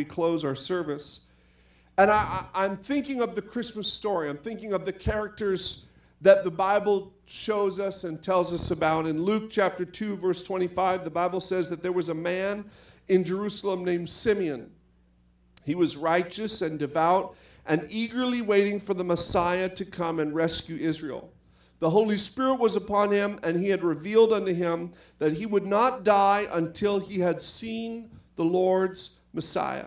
we close our service. And I, am thinking of the Christmas story. I'm thinking of the characters that the Bible shows us and tells us about. In Luke chapter 2, verse 25, the Bible says that there was a man in Jerusalem named Simeon. He was righteous and devout and eagerly waiting for the Messiah to come and rescue Israel. The Holy Spirit was upon him, and he had revealed unto him that he would not die until he had seen the Lord's Messiah.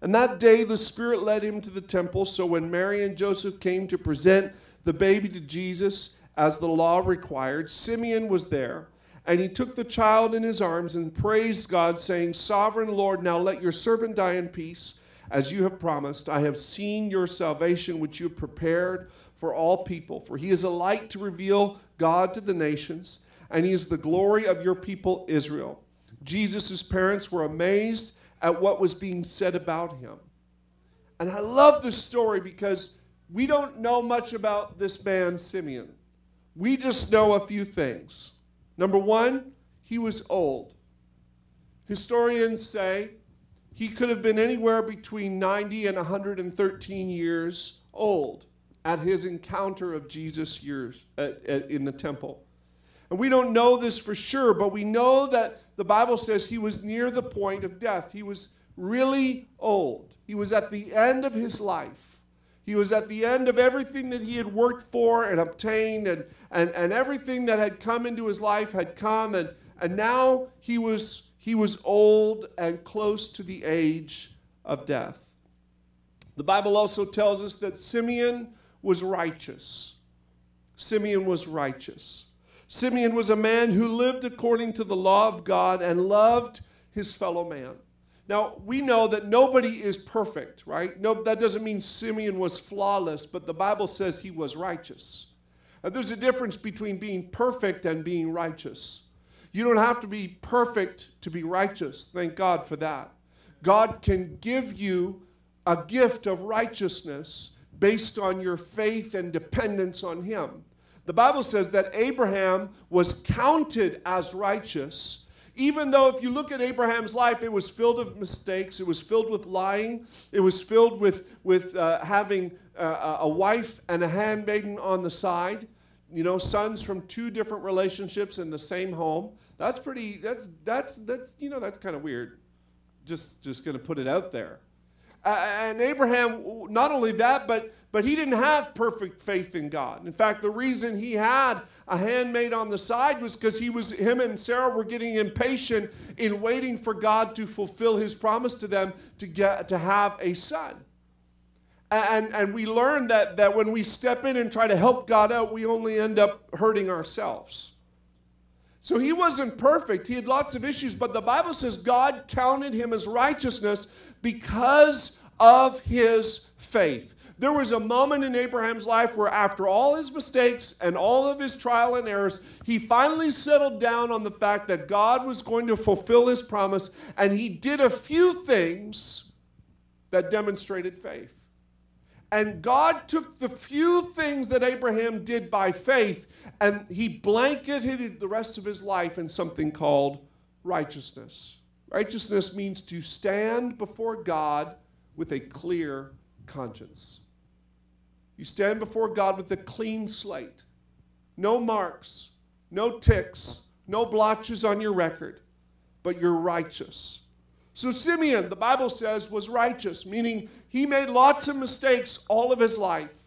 And that day the Spirit led him to the temple. So when Mary and Joseph came to present the baby to Jesus as the law required, Simeon was there. And he took the child in his arms and praised God, saying, Sovereign Lord, now let your servant die in peace, as you have promised. I have seen your salvation, which you have prepared for all people. For he is a light to reveal God to the nations, and he is the glory of your people, Israel. Jesus' parents were amazed at what was being said about him. And I love this story because we don't know much about this man, Simeon. We just know a few things. Number one, he was old. Historians say he could have been anywhere between 90 and 113 years old at his encounter of Jesus years at, at, in the temple. And we don't know this for sure, but we know that the Bible says he was near the point of death. He was really old. He was at the end of his life. He was at the end of everything that he had worked for and obtained, and, and, and everything that had come into his life had come, and, and now he was, he was old and close to the age of death. The Bible also tells us that Simeon was righteous. Simeon was righteous. Simeon was a man who lived according to the law of God and loved his fellow man. Now, we know that nobody is perfect, right? No, that doesn't mean Simeon was flawless, but the Bible says he was righteous. And there's a difference between being perfect and being righteous. You don't have to be perfect to be righteous. Thank God for that. God can give you a gift of righteousness based on your faith and dependence on Him. The Bible says that Abraham was counted as righteous, even though if you look at Abraham's life, it was filled with mistakes, it was filled with lying, it was filled with, with uh, having uh, a wife and a handmaiden on the side, you know, sons from two different relationships in the same home. That's pretty, that's, that's, that's you know, that's kind of weird. Just, just going to put it out there. And Abraham, not only that, but, but he didn't have perfect faith in God. In fact, the reason he had a handmaid on the side was because he was him and Sarah were getting impatient in waiting for God to fulfill his promise to them to get to have a son. And, and we learn that, that when we step in and try to help God out, we only end up hurting ourselves. So he wasn't perfect. He had lots of issues, but the Bible says God counted him as righteousness because of his faith. There was a moment in Abraham's life where, after all his mistakes and all of his trial and errors, he finally settled down on the fact that God was going to fulfill his promise, and he did a few things that demonstrated faith. And God took the few things that Abraham did by faith and he blanketed the rest of his life in something called righteousness. Righteousness means to stand before God with a clear conscience. You stand before God with a clean slate, no marks, no ticks, no blotches on your record, but you're righteous. So Simeon, the Bible says, was righteous, meaning he made lots of mistakes all of his life.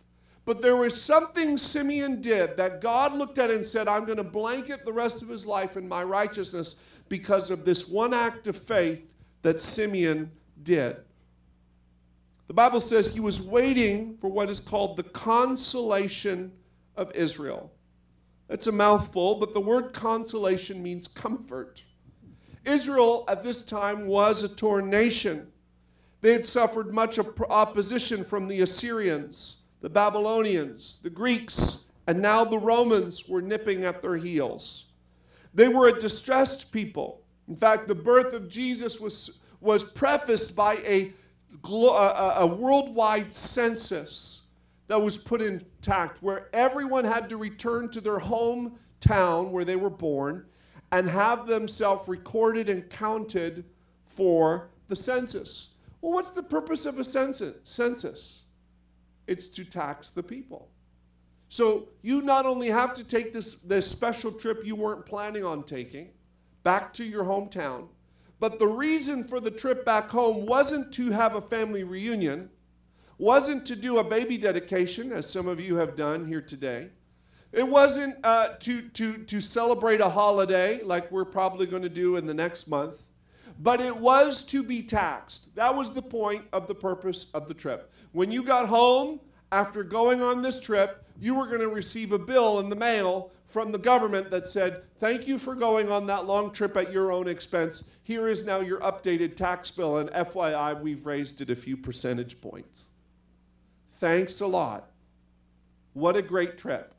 But there was something Simeon did that God looked at and said, I'm going to blanket the rest of his life in my righteousness because of this one act of faith that Simeon did. The Bible says he was waiting for what is called the consolation of Israel. It's a mouthful, but the word consolation means comfort. Israel at this time was a torn nation. They had suffered much opposition from the Assyrians, the Babylonians, the Greeks, and now the Romans were nipping at their heels. They were a distressed people. In fact, the birth of Jesus was, was prefaced by a, a, worldwide census that was put intact where everyone had to return to their hometown where they were born and have themselves recorded and counted for the census. Well, what's the purpose of a census? It's to tax the people. So you not only have to take this, this special trip you weren't planning on taking back to your hometown, but the reason for the trip back home wasn't to have a family reunion, wasn't to do a baby dedication, as some of you have done here today. It wasn't uh, to, to, to celebrate a holiday like we're probably going to do in the next month, but it was to be taxed. That was the point of the purpose of the trip. When you got home after going on this trip, you were going to receive a bill in the mail from the government that said, Thank you for going on that long trip at your own expense. Here is now your updated tax bill, and FYI, we've raised it a few percentage points. Thanks a lot. What a great trip.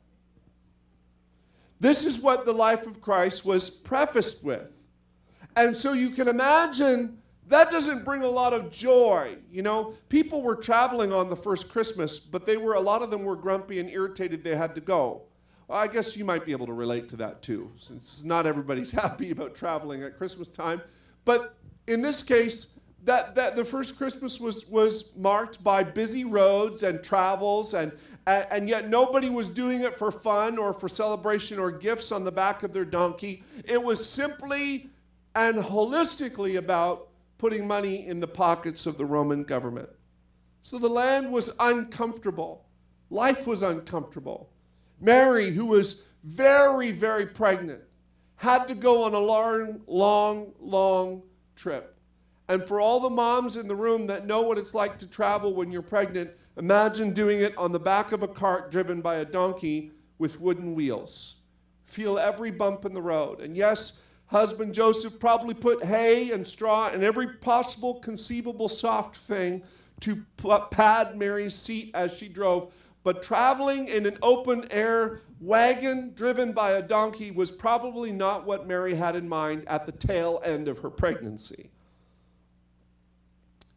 This is what the life of Christ was prefaced with. And so you can imagine that doesn't bring a lot of joy. You know, people were traveling on the first Christmas, but they were a lot of them were grumpy and irritated they had to go. Well, I guess you might be able to relate to that too, since not everybody's happy about traveling at Christmas time. But in this case, that, that the first Christmas was, was marked by busy roads and travels, and, and yet nobody was doing it for fun or for celebration or gifts on the back of their donkey. It was simply and holistically about putting money in the pockets of the Roman government. So the land was uncomfortable. Life was uncomfortable. Mary, who was very, very pregnant, had to go on a long, long, long trip. And for all the moms in the room that know what it's like to travel when you're pregnant, imagine doing it on the back of a cart driven by a donkey with wooden wheels. Feel every bump in the road. And yes, husband Joseph probably put hay and straw and every possible conceivable soft thing to pad Mary's seat as she drove. But traveling in an open air wagon driven by a donkey was probably not what Mary had in mind at the tail end of her pregnancy.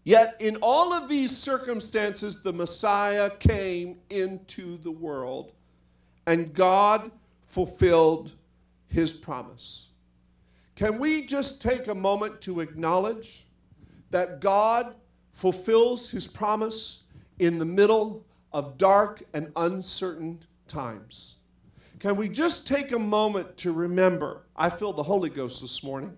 Yet, in all of these circumstances, the Messiah came into the world and God fulfilled his promise. Can we just take a moment to acknowledge that God fulfills his promise in the middle of dark and uncertain times? Can we just take a moment to remember? I feel the Holy Ghost this morning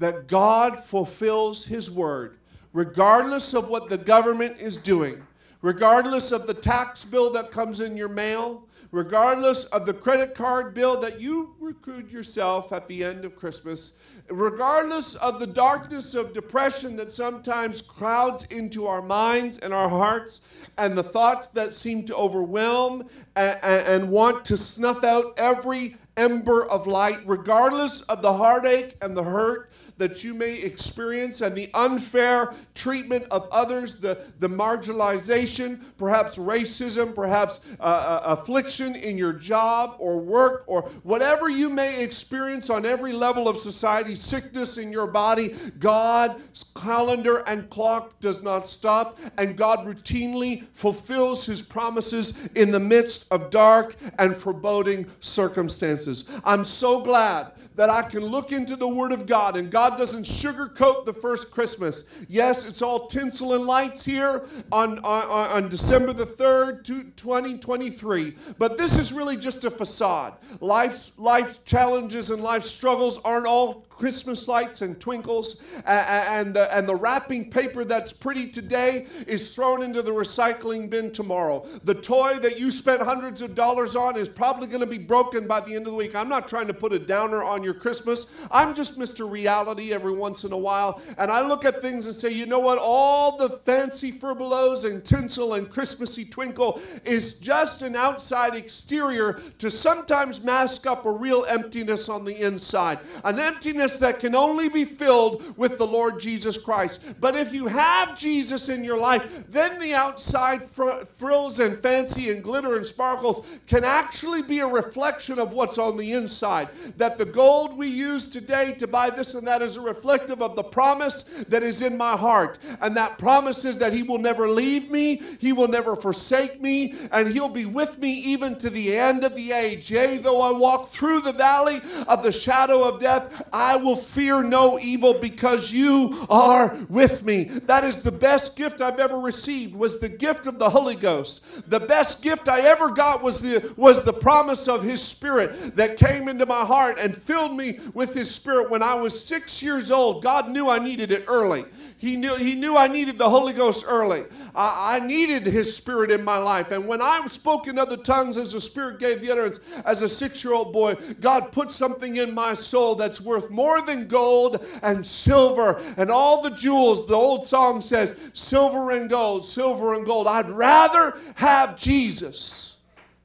that God fulfills his word regardless of what the government is doing, regardless of the tax bill that comes in your mail, regardless of the credit card bill that you recruit yourself at the end of Christmas, regardless of the darkness of depression that sometimes crowds into our minds and our hearts, and the thoughts that seem to overwhelm and, and, and want to snuff out every ember of light, regardless of the heartache and the hurt that you may experience and the unfair treatment of others, the, the marginalization, perhaps racism, perhaps uh, uh, affliction in your job or work, or whatever you may experience on every level of society, sickness in your body, God's calendar and clock does not stop, and God routinely fulfills his promises in the midst of dark and foreboding circumstances. I'm so glad that I can look into the Word of God and God doesn't sugarcoat the first Christmas. Yes, it's all tinsel and lights here on, on, on December the 3rd, 2023. But this is really just a facade. Life's, life's challenges and life's struggles aren't all Christmas lights and twinkles, and the, and the wrapping paper that's pretty today is thrown into the recycling bin tomorrow. The toy that you spent hundreds of dollars on is probably going to be broken by the end of the week. I'm not trying to put a downer on your Christmas. I'm just Mr. Reality every once in a while, and I look at things and say, you know what? All the fancy furbelows and tinsel and Christmassy twinkle is just an outside exterior to sometimes mask up a real emptiness on the inside. An emptiness that can only be filled with the Lord Jesus Christ. But if you have Jesus in your life, then the outside fr- frills and fancy and glitter and sparkles can actually be a reflection of what's on the inside. That the gold we use today to buy this and that is a reflective of the promise that is in my heart. And that promise is that He will never leave me, He will never forsake me, and He'll be with me even to the end of the age. Yea, though I walk through the valley of the shadow of death, I will fear no evil because you are with me. That is the best gift I've ever received was the gift of the Holy Ghost. The best gift I ever got was the was the promise of his spirit that came into my heart and filled me with his spirit when I was 6 years old. God knew I needed it early. He knew he knew I needed the Holy Ghost early. I, I needed his spirit in my life. And when I spoke in other tongues as the spirit gave the utterance as a 6-year-old boy, God put something in my soul that's worth more than gold and silver and all the jewels. The old song says, silver and gold, silver and gold. I'd rather have Jesus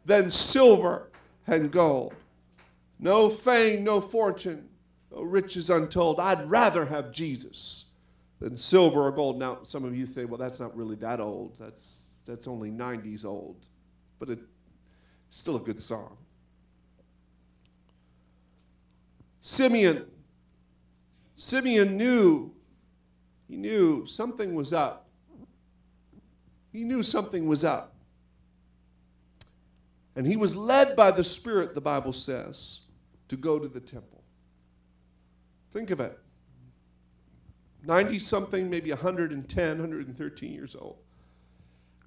than silver and gold. No fame, no fortune, no riches untold. I'd rather have Jesus than silver or gold. Now, some of you say, well, that's not really that old. That's, that's only 90s old. But it's still a good song. Simeon. Simeon knew, he knew something was up. He knew something was up. And he was led by the Spirit, the Bible says, to go to the temple. Think of it 90 something, maybe 110, 113 years old.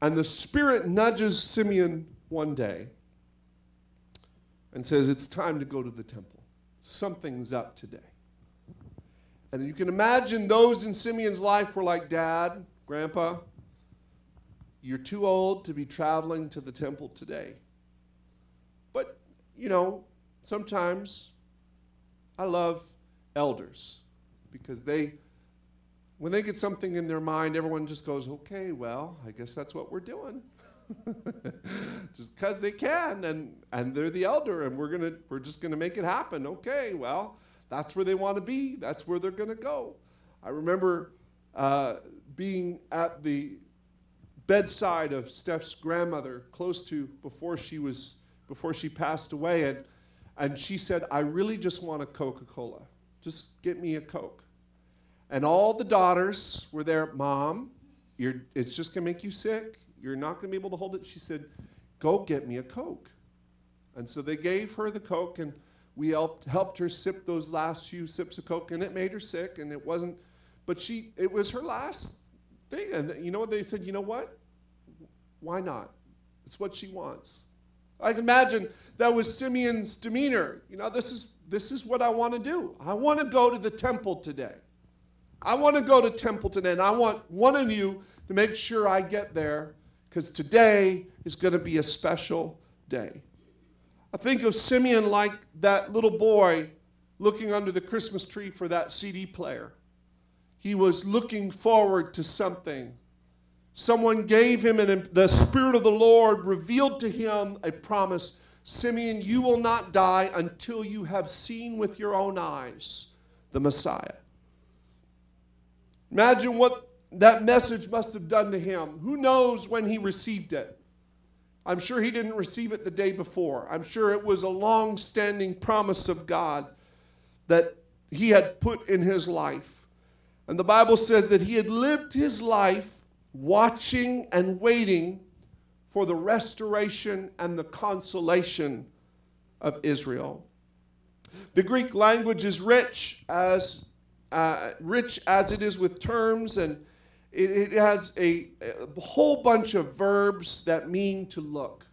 And the Spirit nudges Simeon one day and says, It's time to go to the temple something's up today. And you can imagine those in Simeon's life were like, Dad, Grandpa, you're too old to be traveling to the temple today. But, you know, sometimes I love elders because they, when they get something in their mind, everyone just goes, okay, well, I guess that's what we're doing. just because they can and and they're the elder and we're gonna we're just gonna make it happen okay well that's where they want to be. That's where they're gonna go. I remember uh, being at the bedside of steph's grandmother close to before she was before she passed away and and she said i really just want a coca-cola. Just get me a coke. And all the daughters were there mom it's just going to make you sick. You're not going to be able to hold it. She said, Go get me a Coke. And so they gave her the Coke, and we helped, helped her sip those last few sips of Coke, and it made her sick, and it wasn't, but she, it was her last thing. And you know what? They said, You know what? Why not? It's what she wants. I can imagine that was Simeon's demeanor. You know, this is, this is what I want to do. I want to go to the temple today. I want to go to temple today, and I want one of you to make sure I get there because today is going to be a special day. I think of Simeon like that little boy looking under the Christmas tree for that CD player. He was looking forward to something. Someone gave him, and the Spirit of the Lord revealed to him a promise Simeon, you will not die until you have seen with your own eyes the Messiah. Imagine what that message must have done to him. Who knows when he received it? I'm sure he didn't receive it the day before. I'm sure it was a long standing promise of God that he had put in his life. And the Bible says that he had lived his life watching and waiting for the restoration and the consolation of Israel. The Greek language is rich as uh, rich as it is with terms and it, it has a, a whole bunch of verbs that mean to look.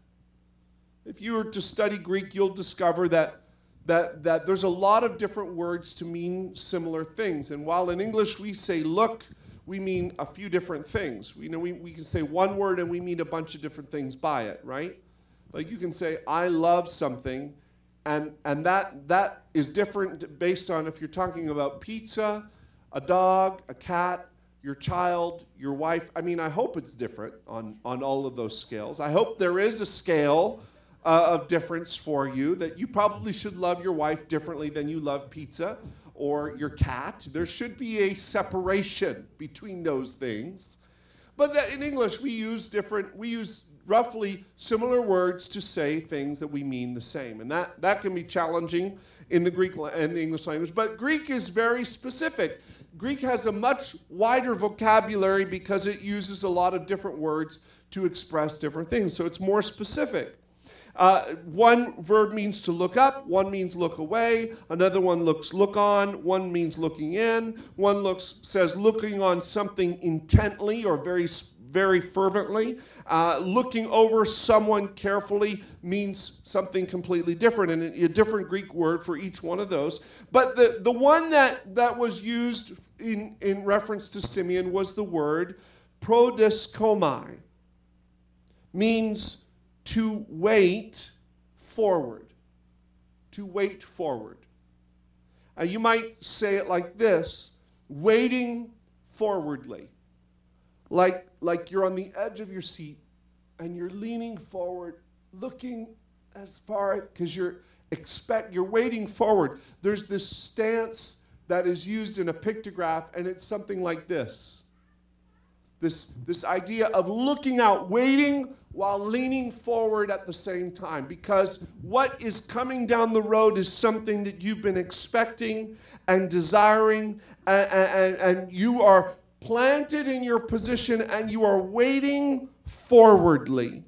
If you were to study Greek, you'll discover that, that, that there's a lot of different words to mean similar things. And while in English we say look, we mean a few different things. We, you know, we, we can say one word and we mean a bunch of different things by it, right? Like you can say, I love something, and, and that, that is different based on if you're talking about pizza, a dog, a cat, your child, your wife. I mean, I hope it's different on, on all of those scales. I hope there is a scale uh, of difference for you that you probably should love your wife differently than you love pizza or your cat. There should be a separation between those things. But in English, we use different, we use roughly similar words to say things that we mean the same. And that, that can be challenging in the Greek and the English language. But Greek is very specific. Greek has a much wider vocabulary because it uses a lot of different words to express different things. So it's more specific. Uh, one verb means to look up, one means look away, another one looks look on, one means looking in, one looks says looking on something intently or very very fervently. Uh, looking over someone carefully means something completely different, and a different Greek word for each one of those. But the, the one that, that was used in, in reference to Simeon was the word prosdechomai, means to wait forward. To wait forward. Uh, you might say it like this waiting forwardly like, like you're on the edge of your seat and you're leaning forward, looking as far because you're expect you're waiting forward. There's this stance that is used in a pictograph, and it's something like this. This, this idea of looking out, waiting while leaning forward at the same time. Because what is coming down the road is something that you've been expecting and desiring, and, and, and you are planted in your position and you are waiting forwardly.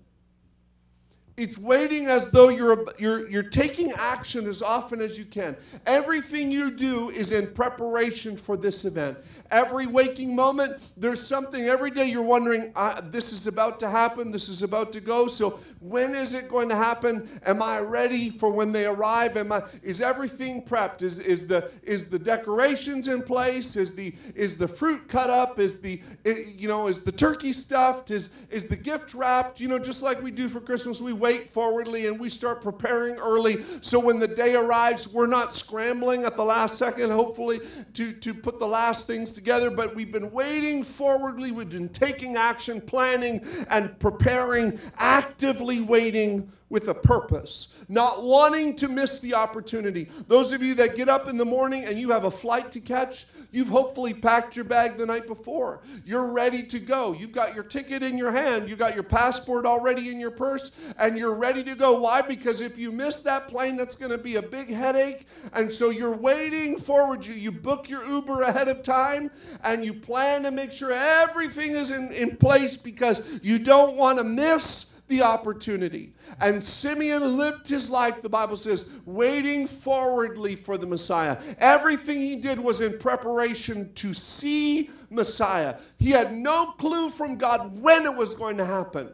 It's waiting as though you're, you're, you're taking action as often as you can. Everything you do is in preparation for this event. Every waking moment, there's something every day you're wondering, uh, this is about to happen, this is about to go. So when is it going to happen? Am I ready for when they arrive? Am I, is everything prepped? Is, is, the, is the decorations in place? Is the, is the fruit cut up? Is the, you know, is the turkey stuffed? Is, is the gift wrapped? You know, just like we do for Christmas, we wait forwardly and we start preparing early so when the day arrives, we're not scrambling at the last second, hopefully, to, to put the last things together, but we've been waiting forwardly. We've been taking action, planning, and preparing, actively waiting with a purpose, not wanting to miss the opportunity. Those of you that get up in the morning and you have a flight to catch, you've hopefully packed your bag the night before. You're ready to go. You've got your ticket in your hand, you got your passport already in your purse, and you're ready to go. Why? Because if you miss that plane, that's going to be a big headache. And so you're waiting forward. You, you book your Uber ahead of time and you plan to make sure everything is in, in place because you don't want to miss the opportunity. And Simeon lived his life, the Bible says, waiting forwardly for the Messiah. Everything he did was in preparation to see Messiah. He had no clue from God when it was going to happen.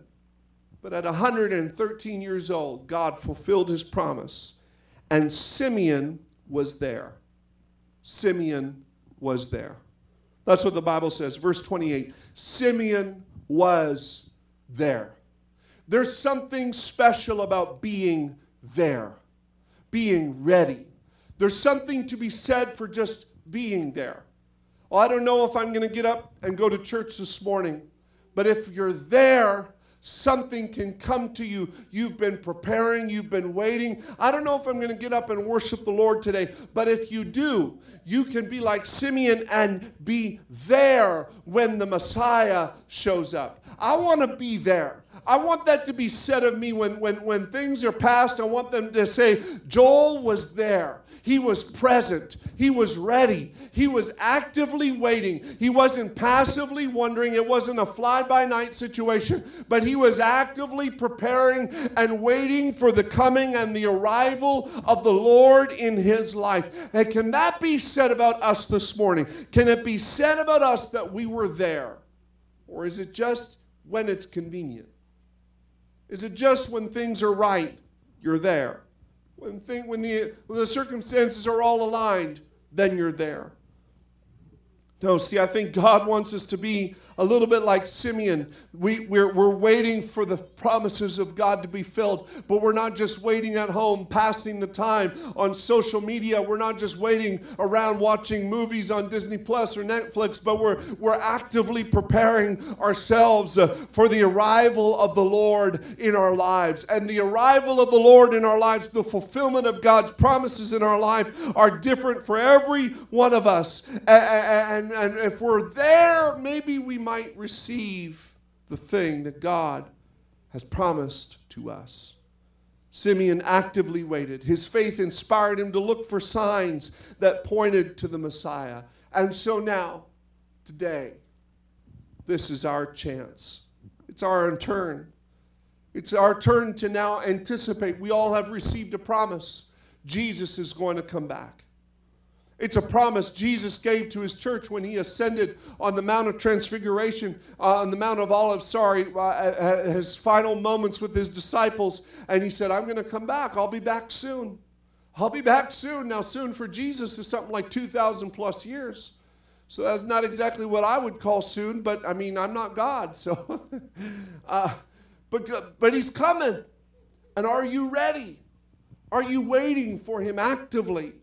But at 113 years old, God fulfilled his promise. And Simeon was there. Simeon was there. That's what the Bible says. Verse 28 Simeon was there. There's something special about being there, being ready. There's something to be said for just being there. Well, I don't know if I'm going to get up and go to church this morning, but if you're there, something can come to you. You've been preparing, you've been waiting. I don't know if I'm going to get up and worship the Lord today, but if you do, you can be like Simeon and be there when the Messiah shows up. I want to be there. I want that to be said of me when, when, when things are past. I want them to say, Joel was there. He was present. He was ready. He was actively waiting. He wasn't passively wondering. It wasn't a fly by night situation, but he was actively preparing and waiting for the coming and the arrival of the Lord in his life. And can that be said about us this morning? Can it be said about us that we were there? Or is it just when it's convenient? Is it just when things are right, you're there? When, thing, when, the, when the circumstances are all aligned, then you're there. No, see, I think God wants us to be a little bit like Simeon. We, we're, we're waiting for the promises of God to be filled, but we're not just waiting at home, passing the time on social media. We're not just waiting around watching movies on Disney Plus or Netflix, but we're, we're actively preparing ourselves uh, for the arrival of the Lord in our lives. And the arrival of the Lord in our lives, the fulfillment of God's promises in our life, are different for every one of us. And, and, and if we're there, maybe we might receive the thing that God has promised to us. Simeon actively waited. His faith inspired him to look for signs that pointed to the Messiah. And so now, today, this is our chance. It's our turn It's our turn to now anticipate. We all have received a promise. Jesus is going to come back. It's a promise Jesus gave to his church when he ascended on the Mount of Transfiguration, uh, on the Mount of Olives, sorry, uh, his final moments with his disciples. And he said, I'm going to come back. I'll be back soon. I'll be back soon. Now, soon for Jesus is something like 2,000 plus years. So that's not exactly what I would call soon, but I mean, I'm not God. So, uh, but, but he's coming. And are you ready? Are you waiting for him actively?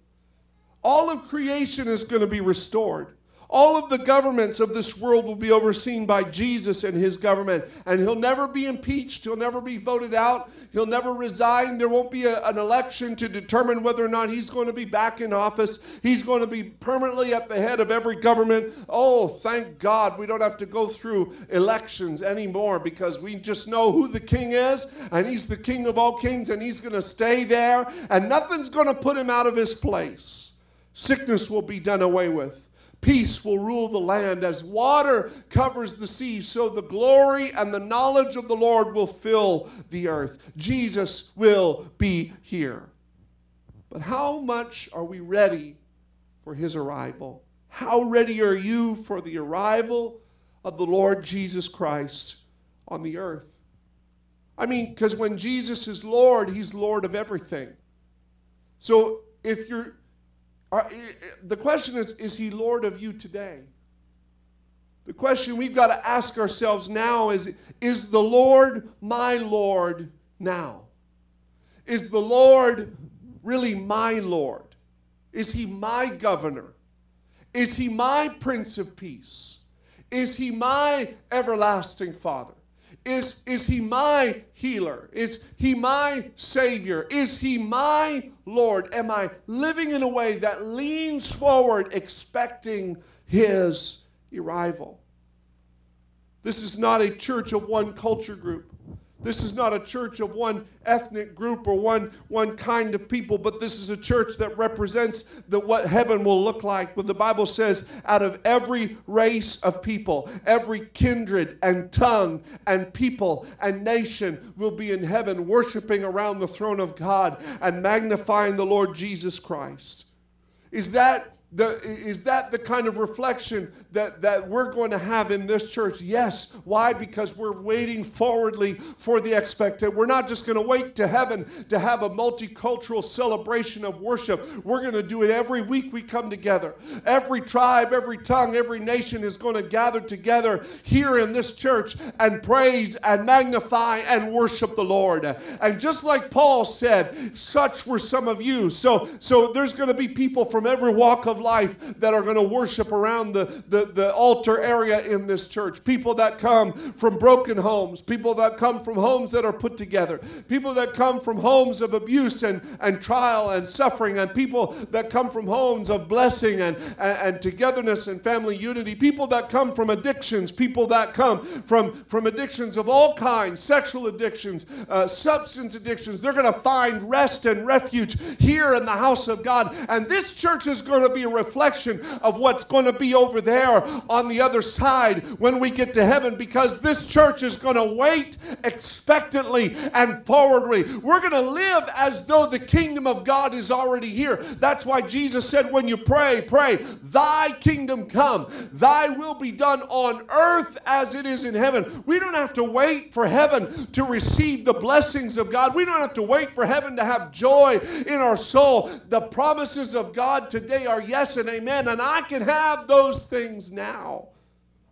All of creation is going to be restored. All of the governments of this world will be overseen by Jesus and his government. And he'll never be impeached. He'll never be voted out. He'll never resign. There won't be a, an election to determine whether or not he's going to be back in office. He's going to be permanently at the head of every government. Oh, thank God we don't have to go through elections anymore because we just know who the king is. And he's the king of all kings and he's going to stay there. And nothing's going to put him out of his place. Sickness will be done away with. Peace will rule the land as water covers the sea, so the glory and the knowledge of the Lord will fill the earth. Jesus will be here. But how much are we ready for his arrival? How ready are you for the arrival of the Lord Jesus Christ on the earth? I mean, because when Jesus is Lord, he's Lord of everything. So if you're are, eh, eh, the question is Is he Lord of you today? The question we've got to ask ourselves now is Is the Lord my Lord now? Is the Lord really my Lord? Is he my governor? Is he my Prince of Peace? Is he my everlasting Father? Is, is he my healer? Is he my savior? Is he my Lord? Am I living in a way that leans forward expecting his arrival? This is not a church of one culture group. This is not a church of one ethnic group or one, one kind of people, but this is a church that represents the, what heaven will look like. But the Bible says, out of every race of people, every kindred and tongue and people and nation will be in heaven, worshiping around the throne of God and magnifying the Lord Jesus Christ. Is that the, is that the kind of reflection that, that we're going to have in this church? Yes. Why? Because we're waiting forwardly for the expected. We're not just going to wait to heaven to have a multicultural celebration of worship. We're going to do it every week we come together. Every tribe, every tongue, every nation is going to gather together here in this church and praise and magnify and worship the Lord. And just like Paul said, such were some of you. So, so there's going to be people from every walk of life that are going to worship around the, the, the altar area in this church. People that come from broken homes, people that come from homes that are put together, people that come from homes of abuse and, and trial and suffering, and people that come from homes of blessing and, and, and togetherness and family unity, people that come from addictions, people that come from, from addictions of all kinds, sexual addictions, uh, substance addictions. They're going to find rest and refuge here in the house of God. And this church is going to be reflection of what's going to be over there on the other side when we get to heaven because this church is going to wait expectantly and forwardly. We're going to live as though the kingdom of God is already here. That's why Jesus said, when you pray, pray, Thy kingdom come, Thy will be done on earth as it is in heaven. We don't have to wait for heaven to receive the blessings of God. We don't have to wait for heaven to have joy in our soul. The promises of God today are yes yes and amen. And I can have those things now.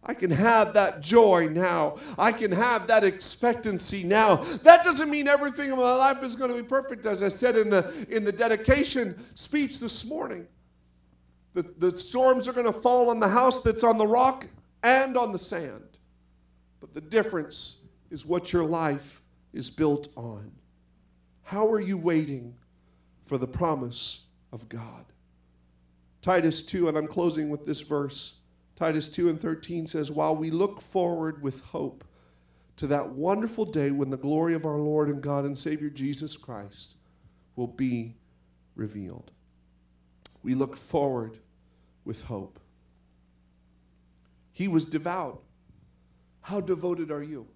I can have that joy now. I can have that expectancy now. That doesn't mean everything in my life is going to be perfect, as I said in the, in the dedication speech this morning. The, the storms are going to fall on the house that's on the rock and on the sand. But the difference is what your life is built on. How are you waiting for the promise of God? Titus 2, and I'm closing with this verse. Titus 2 and 13 says, While we look forward with hope to that wonderful day when the glory of our Lord and God and Savior Jesus Christ will be revealed. We look forward with hope. He was devout. How devoted are you?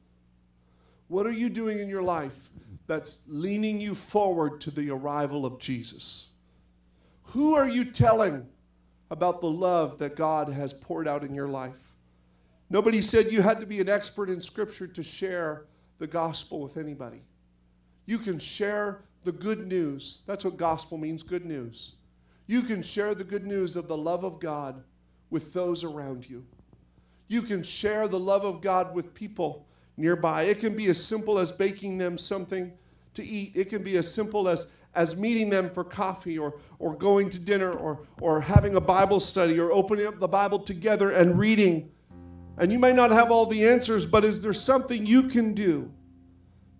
What are you doing in your life that's leaning you forward to the arrival of Jesus? Who are you telling about the love that God has poured out in your life? Nobody said you had to be an expert in Scripture to share the gospel with anybody. You can share the good news. That's what gospel means good news. You can share the good news of the love of God with those around you. You can share the love of God with people nearby. It can be as simple as baking them something to eat, it can be as simple as as meeting them for coffee or, or going to dinner or, or having a Bible study or opening up the Bible together and reading. And you may not have all the answers, but is there something you can do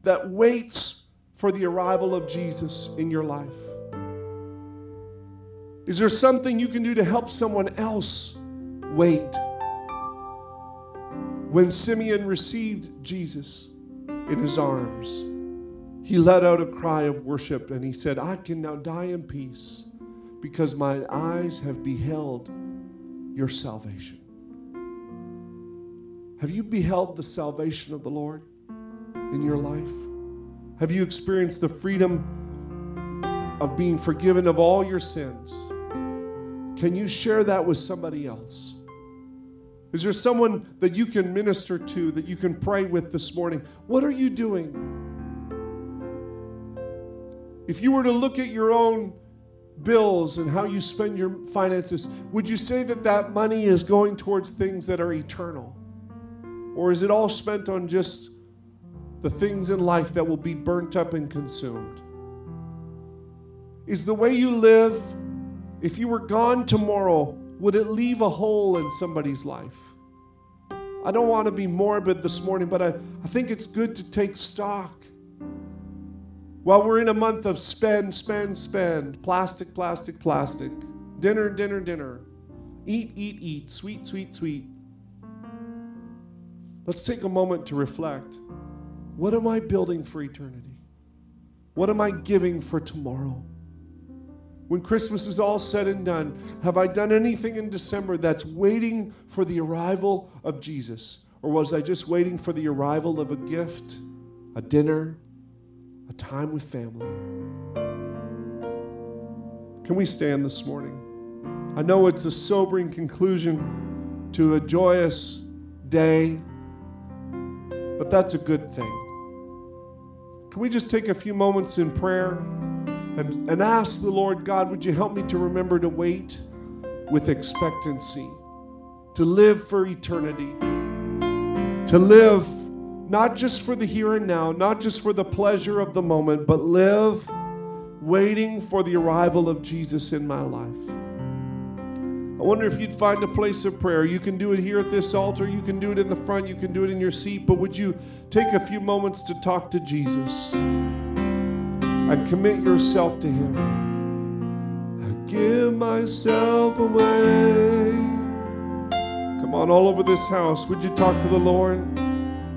that waits for the arrival of Jesus in your life? Is there something you can do to help someone else wait? When Simeon received Jesus in his arms, he let out a cry of worship and he said, I can now die in peace because my eyes have beheld your salvation. Have you beheld the salvation of the Lord in your life? Have you experienced the freedom of being forgiven of all your sins? Can you share that with somebody else? Is there someone that you can minister to, that you can pray with this morning? What are you doing? If you were to look at your own bills and how you spend your finances, would you say that that money is going towards things that are eternal? Or is it all spent on just the things in life that will be burnt up and consumed? Is the way you live, if you were gone tomorrow, would it leave a hole in somebody's life? I don't want to be morbid this morning, but I, I think it's good to take stock. While we're in a month of spend, spend, spend, plastic, plastic, plastic, dinner, dinner, dinner, eat, eat, eat, sweet, sweet, sweet. Let's take a moment to reflect. What am I building for eternity? What am I giving for tomorrow? When Christmas is all said and done, have I done anything in December that's waiting for the arrival of Jesus? Or was I just waiting for the arrival of a gift, a dinner, a time with family? Can we stand this morning? I know it's a sobering conclusion to a joyous day but that's a good thing. Can we just take a few moments in prayer and, and ask the Lord, God, would you help me to remember to wait with expectancy, to live for eternity, to live not just for the here and now, not just for the pleasure of the moment, but live waiting for the arrival of Jesus in my life. I wonder if you'd find a place of prayer. You can do it here at this altar, you can do it in the front, you can do it in your seat, but would you take a few moments to talk to Jesus and commit yourself to Him? I give myself away. Come on, all over this house, would you talk to the Lord?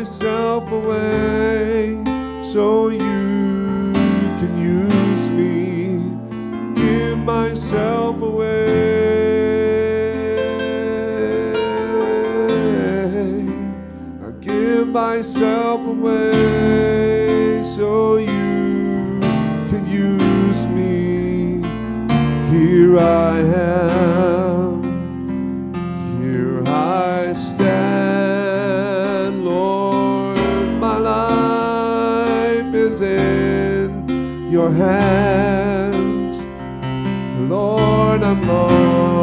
Myself away so you can use me. Give myself away. I give myself away so you can use me. Here I am, your hands. Lord, I'm longing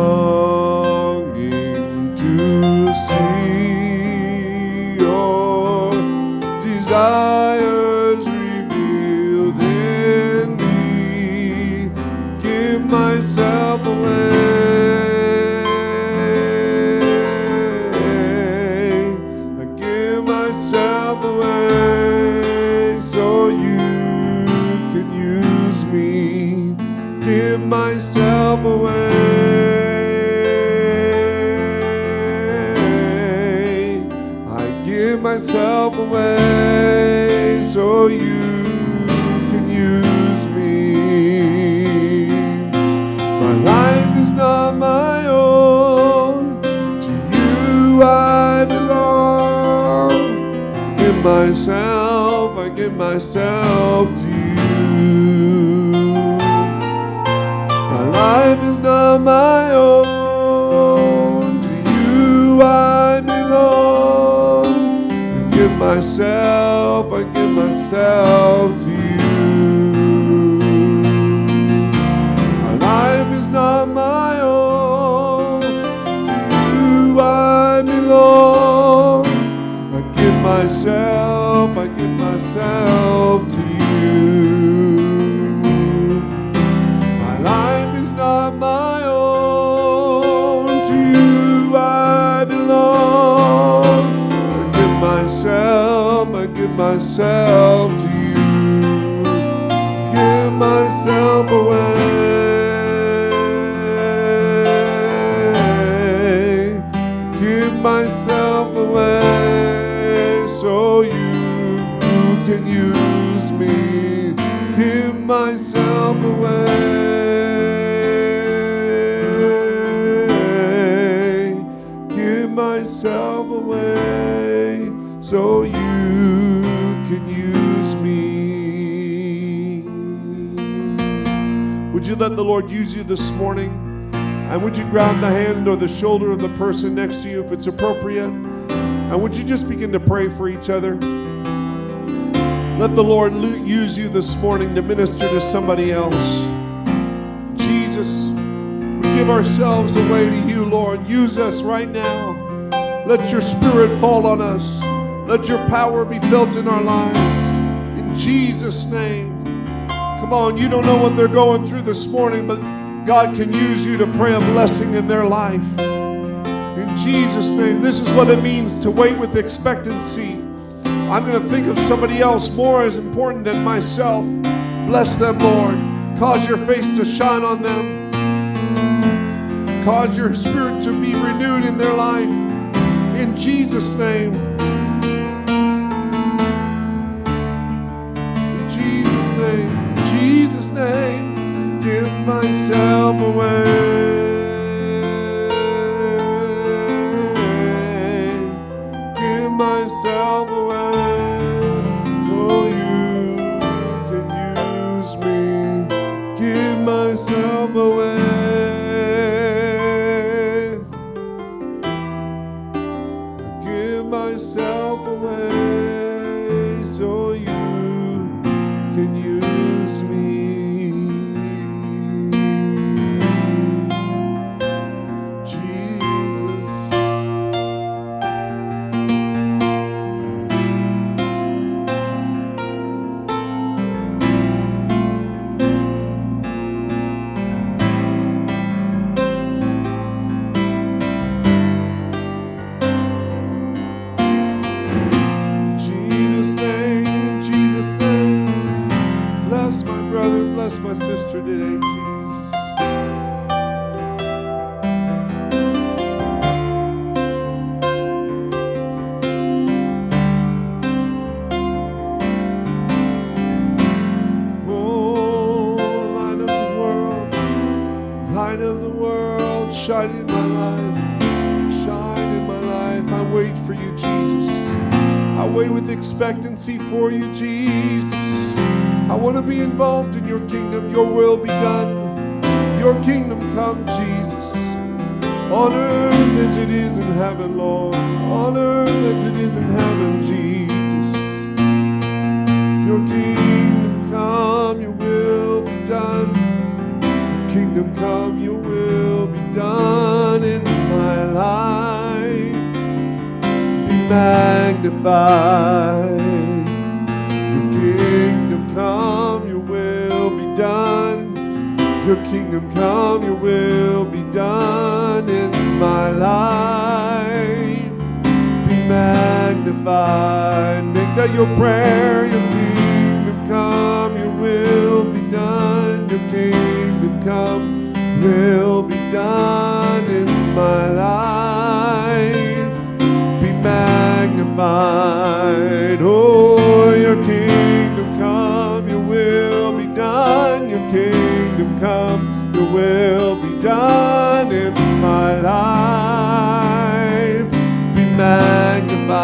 away so oh, you can use me. My life is not my own, to you I belong. Give myself, I give myself to you. My life is not my own, myself, I give myself to you. My life is not my own, to you I belong. I give myself, myself, to you. Let the Lord use you this morning? And would you grab the hand or the shoulder of the person next to you if it's appropriate? And would you just begin to pray for each other? Let the Lord use you this morning to minister to somebody else. Jesus, we give ourselves away to you, Lord. Use us right now. Let your spirit fall on us. Let your power be felt in our lives. In Jesus' name. Come on, you don't know what they're going through this morning, but God can use you to pray a blessing in their life. In Jesus' name, this is what it means to wait with expectancy. I'm going to think of somebody else more as important than myself. Bless them, Lord. Cause your face to shine on them. Cause your spirit to be renewed in their life. In Jesus' name. Name. Give myself away. Give myself away. You can use me. Give myself away. Of Jesus Oh, name of the world, Name of the world shine in my life, shine in my life. I wait for you, Jesus. I wait with expectancy for you, Jesus. Be involved in your kingdom. Your will be done. Your kingdom come, Jesus. On earth as it is in heaven, Lord. On earth as it is in heaven, Jesus. Your kingdom come, your will be done. Your kingdom come, your will be done in my life be magnified. Kingdom come, your will be done in my life. Be magnified. Make that your prayer. Your kingdom come, your will be done. Your kingdom come, will be done in my life be magnified. Oh, your kingdom come, your will be done in my life. Be magnified.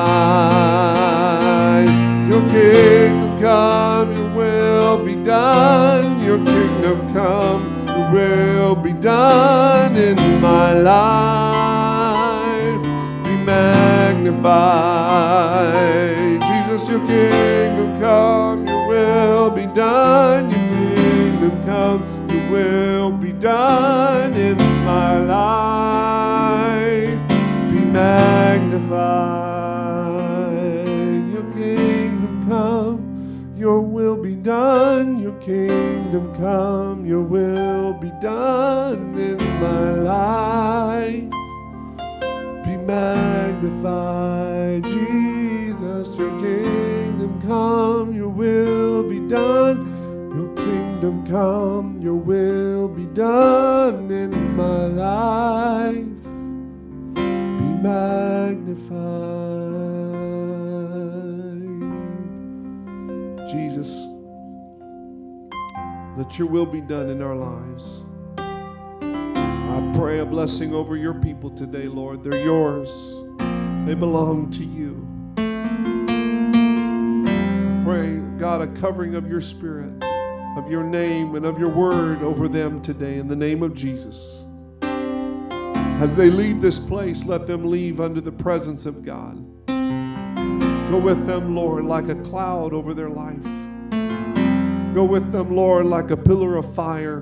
Your kingdom come, your will be done. Your kingdom come, your will be done in my life. Be magnified. Jesus, your kingdom come, your will be done. Your kingdom come, will be done in my life. Be magnified. Your kingdom come, your will be done. Your kingdom come, your will be done in my life be magnified. Jesus, your kingdom come, your will be done. Your kingdom come, your will be done in my life. Be magnified. Jesus, let your will be done in our lives. I pray a blessing over your people today, Lord. They're yours, they belong to you. I pray, God, a covering of your spirit, of your name, and of your word over them today in the name of Jesus. As they leave this place, let them leave under the presence of God. Go with them, Lord, like a cloud over their life. Go with them, Lord, like a pillar of fire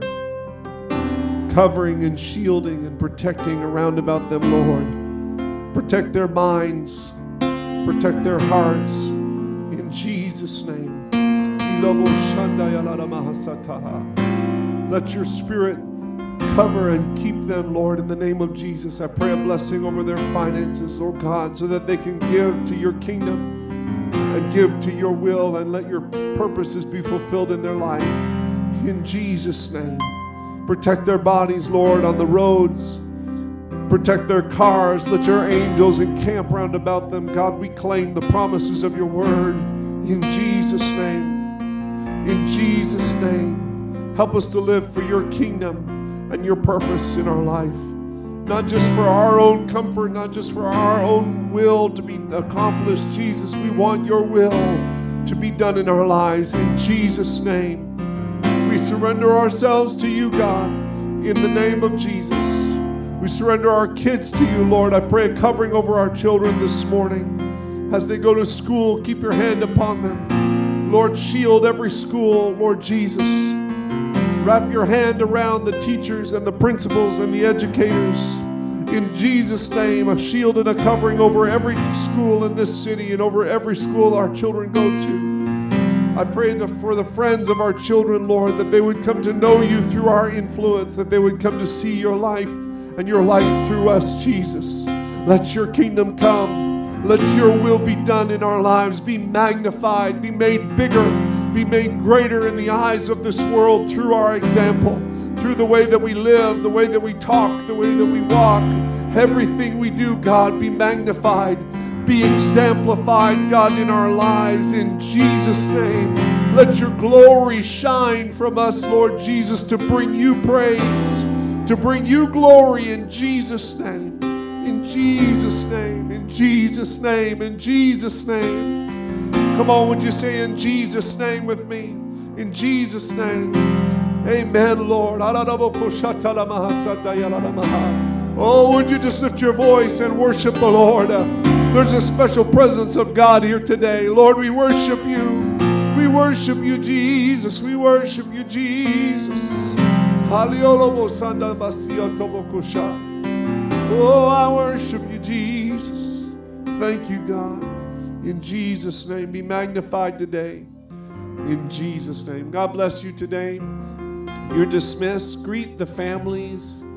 covering and shielding and protecting around about them, Lord. Protect their minds, protect their hearts in Jesus' name. Let your spirit cover and keep them, Lord, in the name of Jesus. I pray a blessing over their finances, Lord God, so that they can give to your kingdom and give to your will and let your purposes be fulfilled in their life. In Jesus' name. Protect their bodies, Lord, on the roads. Protect their cars. Let your angels encamp round about them. God, we claim the promises of your word in Jesus' name. In Jesus' name. Help us to live for your kingdom and your purpose in our life. Not just for our own comfort, not just for our own will to be accomplished. Jesus, we want your will to be done in our lives. In Jesus' name. We surrender ourselves to you, God, in the name of Jesus. We surrender our kids to you, Lord. I pray a covering over our children this morning. As they go to school, keep your hand upon them. Lord, shield every school, Lord Jesus. Wrap your hand around the teachers and the principals and the educators. In Jesus' name, a shield and a covering over every school in this city and over every school our children go to. I pray that for the friends of our children, Lord, that they would come to know you through our influence, that they would come to see your life and your light through us, Jesus. Let your kingdom come. Let your will be done in our lives. Be magnified, be made bigger, be made greater in the eyes of this world through our example, through the way that we live, the way that we talk, the way that we walk. Everything we do, God, be magnified be exemplified, God, in our lives in Jesus' name. Let your glory shine from us, Lord Jesus, to bring you praise, to bring you glory in Jesus' name. Jesus' name, in Jesus' name, in Jesus' name. Come on, would you say in Jesus' name with me? In Jesus' name. Amen, Lord. Oh, would you just lift your voice and worship the Lord? There's a special presence of God here today. Lord, we worship you. We worship you, Jesus. We worship you, Jesus. Oh, I worship you, Jesus. Thank you, God. In Jesus' name, be magnified today. In Jesus' name. God bless you today. You're dismissed. Greet the families.